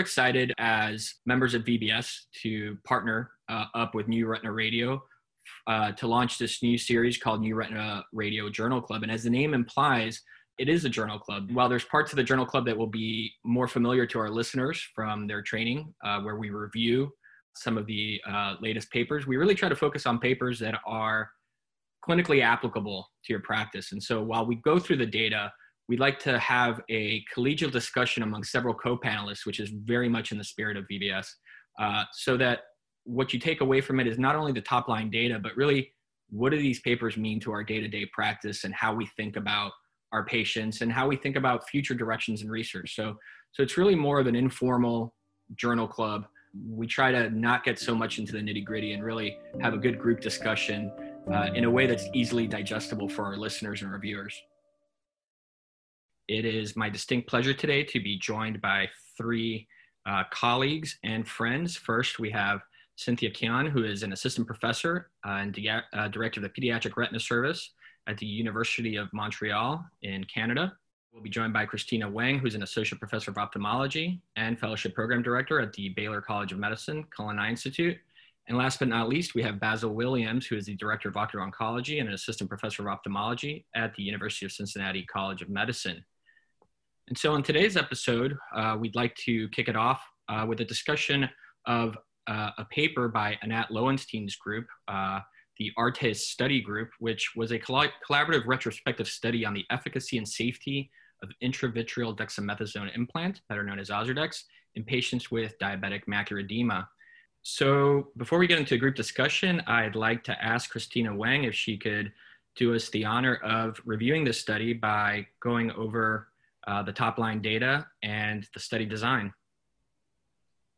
excited as members of VBS to partner uh, up with New Retina Radio uh, to launch this new series called New Retina Radio Journal Club. And as the name implies, it is a journal club. While there's parts of the journal club that will be more familiar to our listeners from their training, uh, where we review some of the uh, latest papers, we really try to focus on papers that are clinically applicable to your practice. And so while we go through the data, we'd like to have a collegial discussion among several co-panelists, which is very much in the spirit of VBS, uh, so that what you take away from it is not only the top line data, but really what do these papers mean to our day-to-day practice and how we think about our patients and how we think about future directions in research. So, so it's really more of an informal journal club. We try to not get so much into the nitty gritty and really have a good group discussion uh, in a way that's easily digestible for our listeners and reviewers. It is my distinct pleasure today to be joined by three uh, colleagues and friends. First, we have Cynthia Qian, who is an assistant professor uh, and uh, director of the Pediatric Retina Service at the University of Montreal in Canada. We'll be joined by Christina Weng, who's an associate professor of ophthalmology and fellowship program director at the Baylor College of Medicine Cullen Eye Institute. And last but not least, we have Basil Williams, who is the director of ocular oncology and an assistant professor of ophthalmology at the University of Cincinnati College of Medicine. And so, in today's episode, uh, we'd like to kick it off uh, with a discussion of uh, a paper by Anat Loewenstein's group, uh, the ARTES study group, which was a collaborative retrospective study on the efficacy and safety of intravitreal dexamethasone implant, better known as Ozurdex, in patients with diabetic macular edema. So before we get into a group discussion, I'd like to ask Christina Weng if she could do us the honor of reviewing this study by going over uh, the top line data and the study design.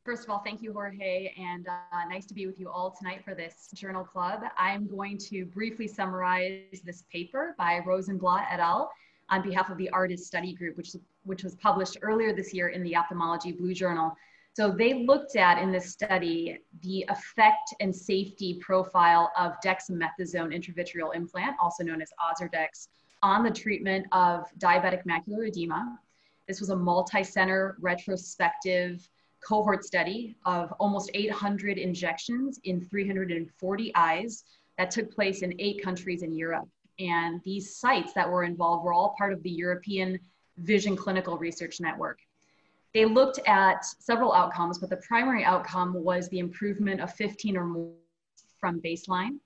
First of all, thank you, Jorge, and uh, nice to be with you all tonight for this journal club. I'm going to briefly summarize this paper by Rosenblatt et al. on behalf of the ARTES study group, which, which was published earlier this year in the Ophthalmology Blue Journal. So they looked at in this study the effect and safety profile of dexamethasone intravitreal implant, also known as Ozurdex, on the treatment of diabetic macular edema. This was a multi-center retrospective cohort study of almost 800 injections in 340 eyes that took place in eight countries in Europe. And these sites that were involved were all part of the European Vision Clinical Research Network. They looked at several outcomes, but the primary outcome was the improvement of 15 or more from baseline.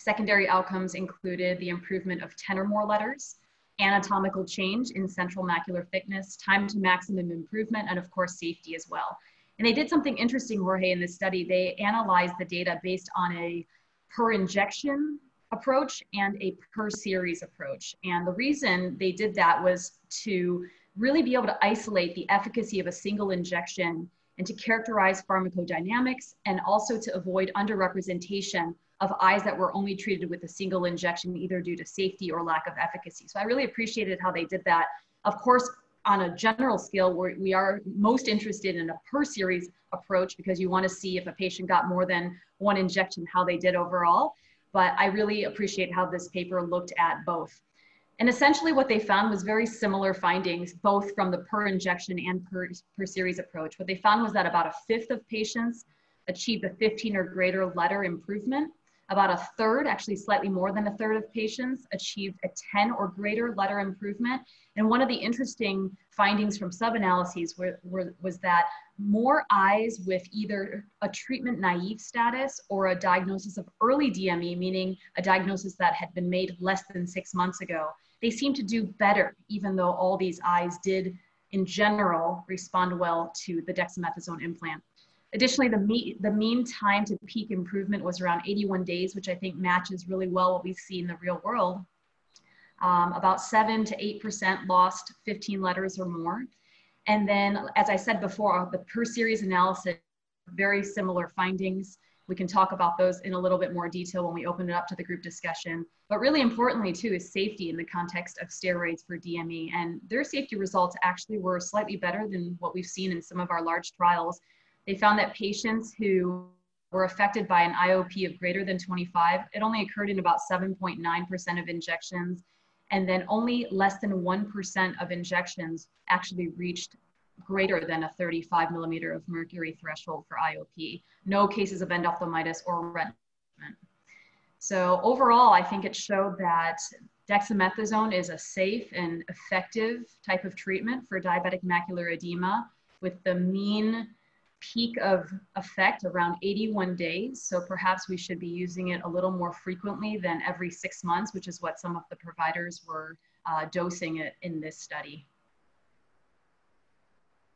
Secondary outcomes included the improvement of 10 or more letters, anatomical change in central macular thickness, time to maximum improvement, and of course, safety as well. And they did something interesting, Jorge, in this study. They analyzed the data based on a per injection approach and a per series approach. And the reason they did that was to really be able to isolate the efficacy of a single injection and to characterize pharmacodynamics and also to avoid underrepresentation of eyes that were only treated with a single injection, either due to safety or lack of efficacy. So I really appreciated how they did that. Of course, on a general scale, we're, we are most interested in a per series approach because you want to see if a patient got more than one injection, how they did overall. But I really appreciate how this paper looked at both. And essentially what they found was very similar findings, both from the per injection and per, per series approach. What they found was that about a fifth of patients achieved a 15 or greater letter improvement about a third, actually slightly more than a third of patients achieved a 10 or greater letter improvement. And one of the interesting findings from sub-analyses were, were, was that more eyes with either a treatment naive status or a diagnosis of early DME, meaning a diagnosis that had been made less than six months ago, they seem to do better, even though all these eyes did in general respond well to the dexamethasone implant. Additionally, the, me the mean time to peak improvement was around 81 days, which I think matches really well what we see in the real world. Um, about 7 to 8% lost 15 letters or more. And then, as I said before, the per series analysis, very similar findings. We can talk about those in a little bit more detail when we open it up to the group discussion. But really importantly, too, is safety in the context of steroids for DME. And their safety results actually were slightly better than what we've seen in some of our large trials they found that patients who were affected by an IOP of greater than 25, it only occurred in about 7.9% of injections. And then only less than 1% of injections actually reached greater than a 35 millimeter of mercury threshold for IOP. No cases of endophthalmitis or retinal. So overall, I think it showed that dexamethasone is a safe and effective type of treatment for diabetic macular edema with the mean peak of effect around 81 days. So perhaps we should be using it a little more frequently than every six months, which is what some of the providers were uh, dosing it in this study.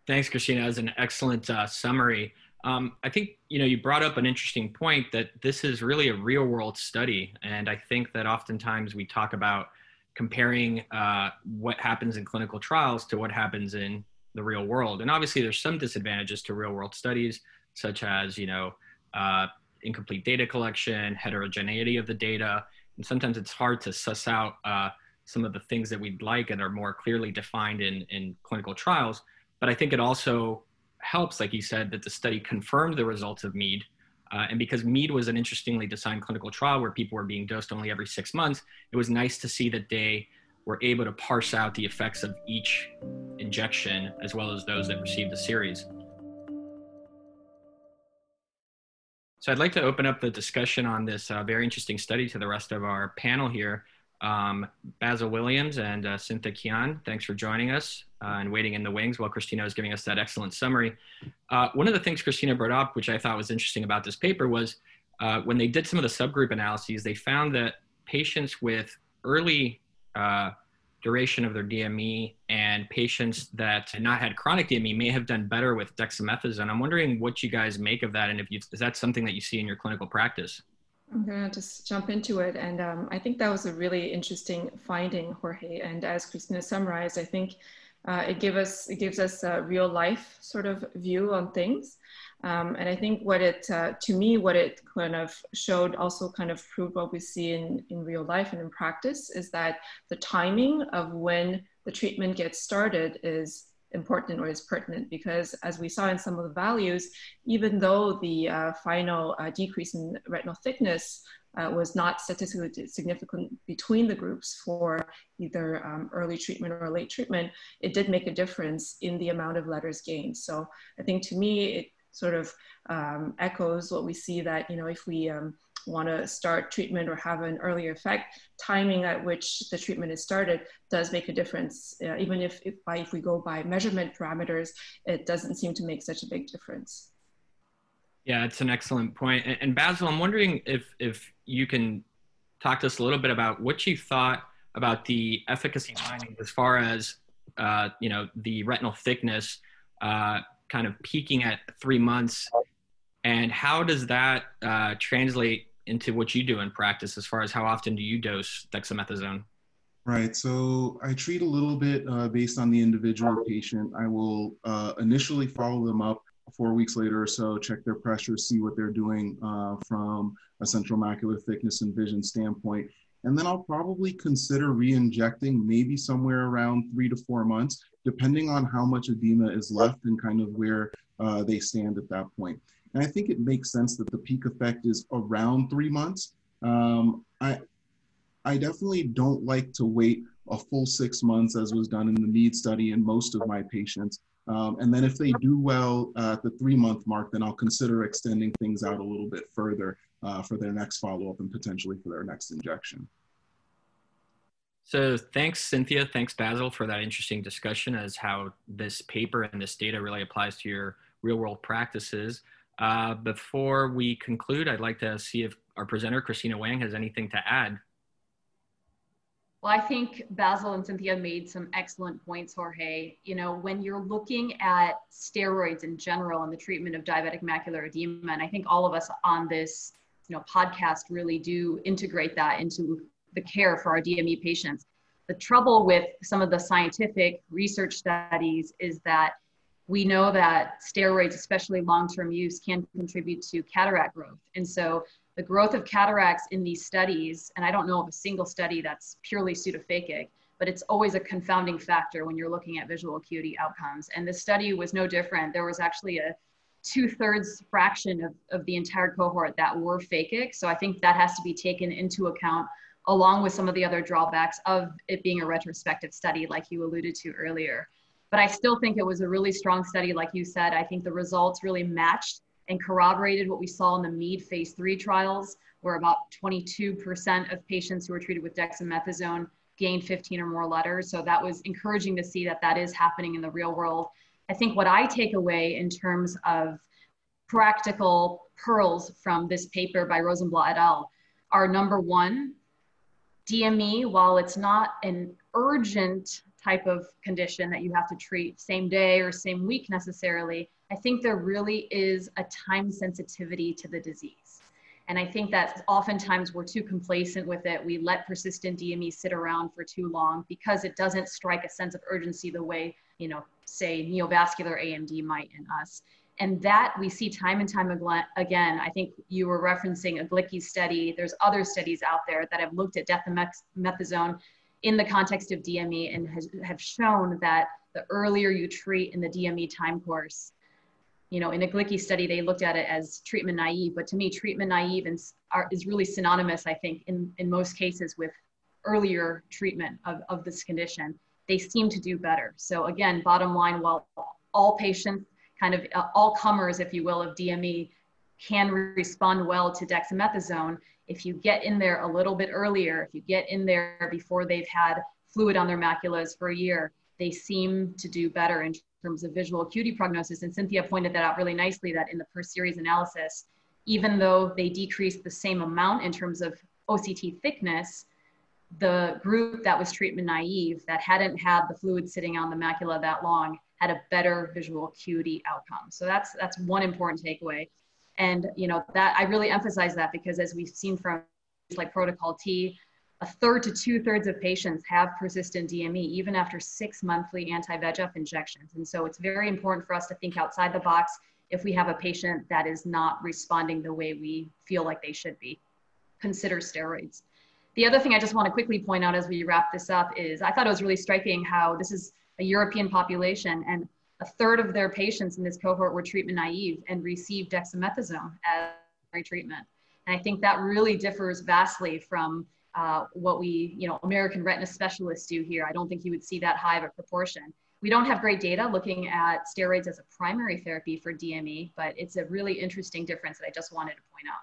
Thanks, Christina. That was an excellent uh, summary. Um, I think you know you brought up an interesting point that this is really a real world study, and I think that oftentimes we talk about comparing uh, what happens in clinical trials to what happens in the real world. And obviously, there's some disadvantages to real world studies, such as you know uh, incomplete data collection, heterogeneity of the data, and sometimes it's hard to suss out uh, some of the things that we'd like and are more clearly defined in in clinical trials. But I think it also helps, like you said, that the study confirmed the results of MEAD. Uh, and because MEAD was an interestingly designed clinical trial where people were being dosed only every six months, it was nice to see that they were able to parse out the effects of each injection as well as those that received the series. So I'd like to open up the discussion on this uh, very interesting study to the rest of our panel here. Um, Basil Williams and uh, Cynthia Qian, thanks for joining us uh, and waiting in the wings while Christina was giving us that excellent summary. Uh, one of the things Christina brought up, which I thought was interesting about this paper, was uh, when they did some of the subgroup analyses, they found that patients with early uh, duration of their DME and patients that had not had chronic DME may have done better with dexamethasone. I'm wondering what you guys make of that and if you, is that something that you see in your clinical practice? I'm gonna just jump into it, and um, I think that was a really interesting finding, Jorge. And as Christina summarized, I think uh, it us it gives us a real life sort of view on things. Um, and I think what it, uh, to me, what it kind of showed also kind of proved what we see in, in real life and in practice is that the timing of when the treatment gets started is important or is pertinent because as we saw in some of the values, even though the uh, final uh, decrease in retinal thickness uh, was not statistically significant between the groups for either um, early treatment or late treatment, it did make a difference in the amount of letters gained. So I think to me, it sort of um, echoes what we see that, you know, if we um, want to start treatment or have an earlier effect, timing at which the treatment is started does make a difference. Uh, even if, if, by, if we go by measurement parameters, it doesn't seem to make such a big difference. Yeah, it's an excellent point. And, Basil, I'm wondering if, if you can talk to us a little bit about what you thought about the efficacy findings as far as, uh, you know, the retinal thickness uh, kind of peaking at three months. And how does that uh, translate into what you do in practice as far as how often do you dose dexamethasone? Right. So i treat a little bit uh, based on the individual patient. I will uh, initially follow them up four weeks later or so check their pressure see what they're doing uh, from a central macular thickness and vision standpoint and then I'll probably consider re-injecting maybe somewhere around three to four months, depending on how much edema is left and kind of where uh, they stand at that point. And I think it makes sense that the peak effect is around three months. Um, I, I definitely don't like to wait a full six months as was done in the MEAD study in most of my patients. Um, and then if they do well at the three month mark, then I'll consider extending things out a little bit further uh, for their next follow up and potentially for their next injection. So thanks, Cynthia. Thanks, Basil, for that interesting discussion as how this paper and this data really applies to your real world practices. Uh, before we conclude, I'd like to see if our presenter, Christina Weng, has anything to add. Well, I think Basil and Cynthia made some excellent points, Jorge. You know, when you're looking at steroids in general and the treatment of diabetic macular edema, and I think all of us on this, you know, podcast really do integrate that into the care for our DME patients. The trouble with some of the scientific research studies is that we know that steroids, especially long-term use, can contribute to cataract growth. And so the growth of cataracts in these studies, and I don't know of a single study that's purely pseudophakic, but it's always a confounding factor when you're looking at visual acuity outcomes. And this study was no different. There was actually a two thirds fraction of, of the entire cohort that were phakic. So I think that has to be taken into account along with some of the other drawbacks of it being a retrospective study, like you alluded to earlier. But I still think it was a really strong study, like you said. I think the results really matched and corroborated what we saw in the MEAD phase three trials, where about 22% of patients who were treated with dexamethasone gained 15 or more letters. So that was encouraging to see that that is happening in the real world. I think what I take away in terms of practical pearls from this paper by Rosenblatt et al. are number one, DME, while it's not an urgent type of condition that you have to treat same day or same week necessarily, I think there really is a time sensitivity to the disease. And I think that oftentimes we're too complacent with it. We let persistent DME sit around for too long because it doesn't strike a sense of urgency the way, you know, say neovascular AMD might in us. And that we see time and time again. I think you were referencing Iglicki study. There's other studies out there that have looked at dexamethasone in the context of DME and has, have shown that the earlier you treat in the DME time course, you know, in Iglicki study, they looked at it as treatment naive, but to me, treatment naive is, are, is really synonymous, I think, in, in most cases with earlier treatment of, of this condition. They seem to do better. So again, bottom line, while all patients kind of uh, all comers, if you will, of DME can respond well to dexamethasone. If you get in there a little bit earlier, if you get in there before they've had fluid on their maculas for a year, they seem to do better in terms of visual acuity prognosis. And Cynthia pointed that out really nicely that in the per series analysis, even though they decreased the same amount in terms of OCT thickness, the group that was treatment naive that hadn't had the fluid sitting on the macula that long had a better visual acuity outcome. So that's that's one important takeaway. And you know that I really emphasize that because as we've seen from like Protocol T, a third to two thirds of patients have persistent DME even after six monthly anti-VEGF injections. And so it's very important for us to think outside the box if we have a patient that is not responding the way we feel like they should be. Consider steroids. The other thing I just want to quickly point out as we wrap this up is I thought it was really striking how this is a European population, and a third of their patients in this cohort were treatment naive and received dexamethasone as treatment. And I think that really differs vastly from uh, what we, you know, American retina specialists do here. I don't think you would see that high of a proportion. We don't have great data looking at steroids as a primary therapy for DME, but it's a really interesting difference that I just wanted to point out.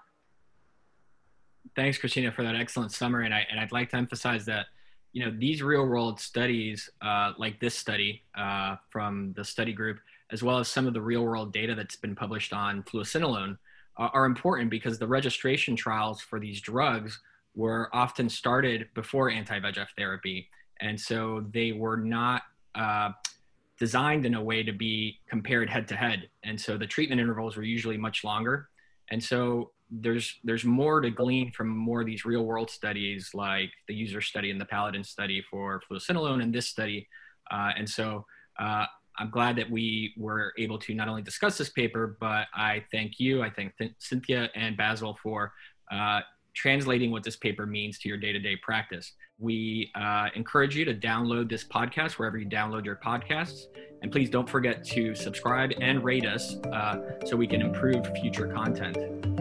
Thanks, Christina, for that excellent summary. And, I, and I'd like to emphasize that you know these real world studies uh, like this study uh, from the study group as well as some of the real world data that's been published on fluocinolone uh, are important because the registration trials for these drugs were often started before anti-vegf therapy. And so they were not uh, designed in a way to be compared head to head. And so the treatment intervals were usually much longer. And so there's there's more to glean from more of these real world studies like the user study and the paladin study for fluocinolone and this study. Uh, and so uh, i'm glad that we were able to not only discuss this paper but i thank you i thank Th- cynthia and basil for uh, translating what this paper means to your day-to-day practice. We uh, encourage you to download this podcast wherever you download your podcasts. And please don't forget to subscribe and rate us uh, so we can improve future content